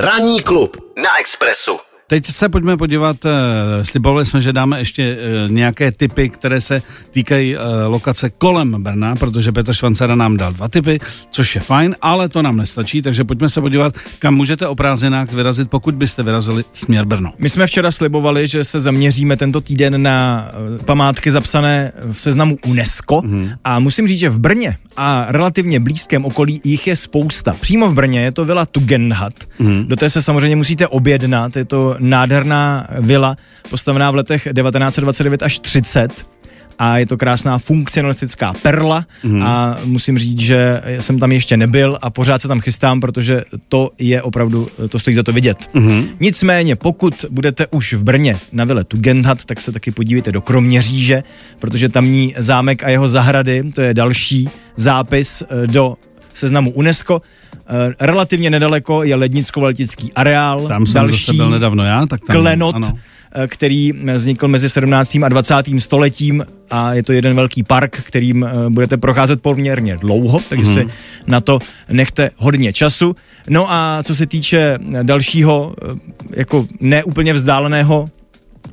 Ranní klub na Expressu. Teď se pojďme podívat, eh, slibovali jsme, že dáme ještě eh, nějaké typy, které se týkají eh, lokace kolem Brna, protože Petr Švancera nám dal dva typy, což je fajn, ale to nám nestačí, takže pojďme se podívat, kam můžete o prázdninách vyrazit, pokud byste vyrazili směr Brno. My jsme včera slibovali, že se zaměříme tento týden na památky zapsané v seznamu UNESCO mm. a musím říct, že v Brně a relativně blízkém okolí jich je spousta. Přímo v Brně je to vila Tugendhat, mm. do té se samozřejmě musíte objednat, je to nádherná vila, postavená v letech 1929 až 30 a je to krásná funkcionalistická perla mm. a musím říct, že jsem tam ještě nebyl a pořád se tam chystám, protože to je opravdu, to stojí za to vidět. Mm. Nicméně, pokud budete už v Brně na vile Tugendhat, tak se taky podívejte do Kroměříže, protože tamní zámek a jeho zahrady, to je další zápis eh, do seznamu UNESCO. Eh, relativně nedaleko je Lednicko-Valtický areál. Tam jsem další zase byl nedávno já, tak tam, klenot, ano. eh, který vznikl mezi 17. a 20. stoletím a je to jeden velký park, kterým eh, budete procházet poměrně dlouho, takže mm-hmm. si na to nechte hodně času. No a co se týče dalšího, eh, jako neúplně vzdáleného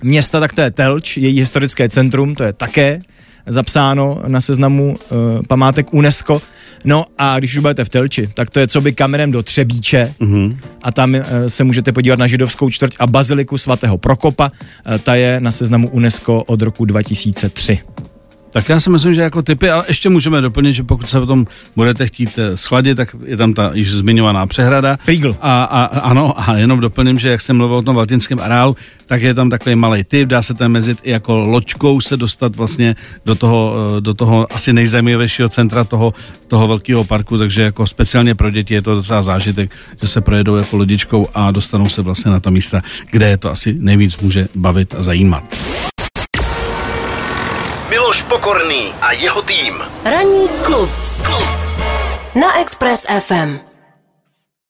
města, tak to je Telč, její historické centrum, to je také zapsáno na seznamu uh, památek UNESCO. No a když už budete v Telči, tak to je co by kamenem do Třebíče mm-hmm. a tam uh, se můžete podívat na židovskou čtvrť a baziliku svatého Prokopa. Uh, ta je na seznamu UNESCO od roku 2003. Tak já si myslím, že jako typy, ale ještě můžeme doplnit, že pokud se potom budete chtít eh, schladit, tak je tam ta již zmiňovaná přehrada. Prýgl. A, a, ano, a jenom doplním, že jak jsem mluvil o tom valtinském areálu, tak je tam takový malý typ, dá se tam mezit i jako loďkou se dostat vlastně do toho, eh, do toho asi nejzajímavějšího centra toho, toho velkého parku, takže jako speciálně pro děti je to docela zážitek, že se projedou jako lodičkou a dostanou se vlastně na ta místa, kde je to asi nejvíc může bavit a zajímat. Miloš Pokorný a jeho tým. Ranní klub na Express FM.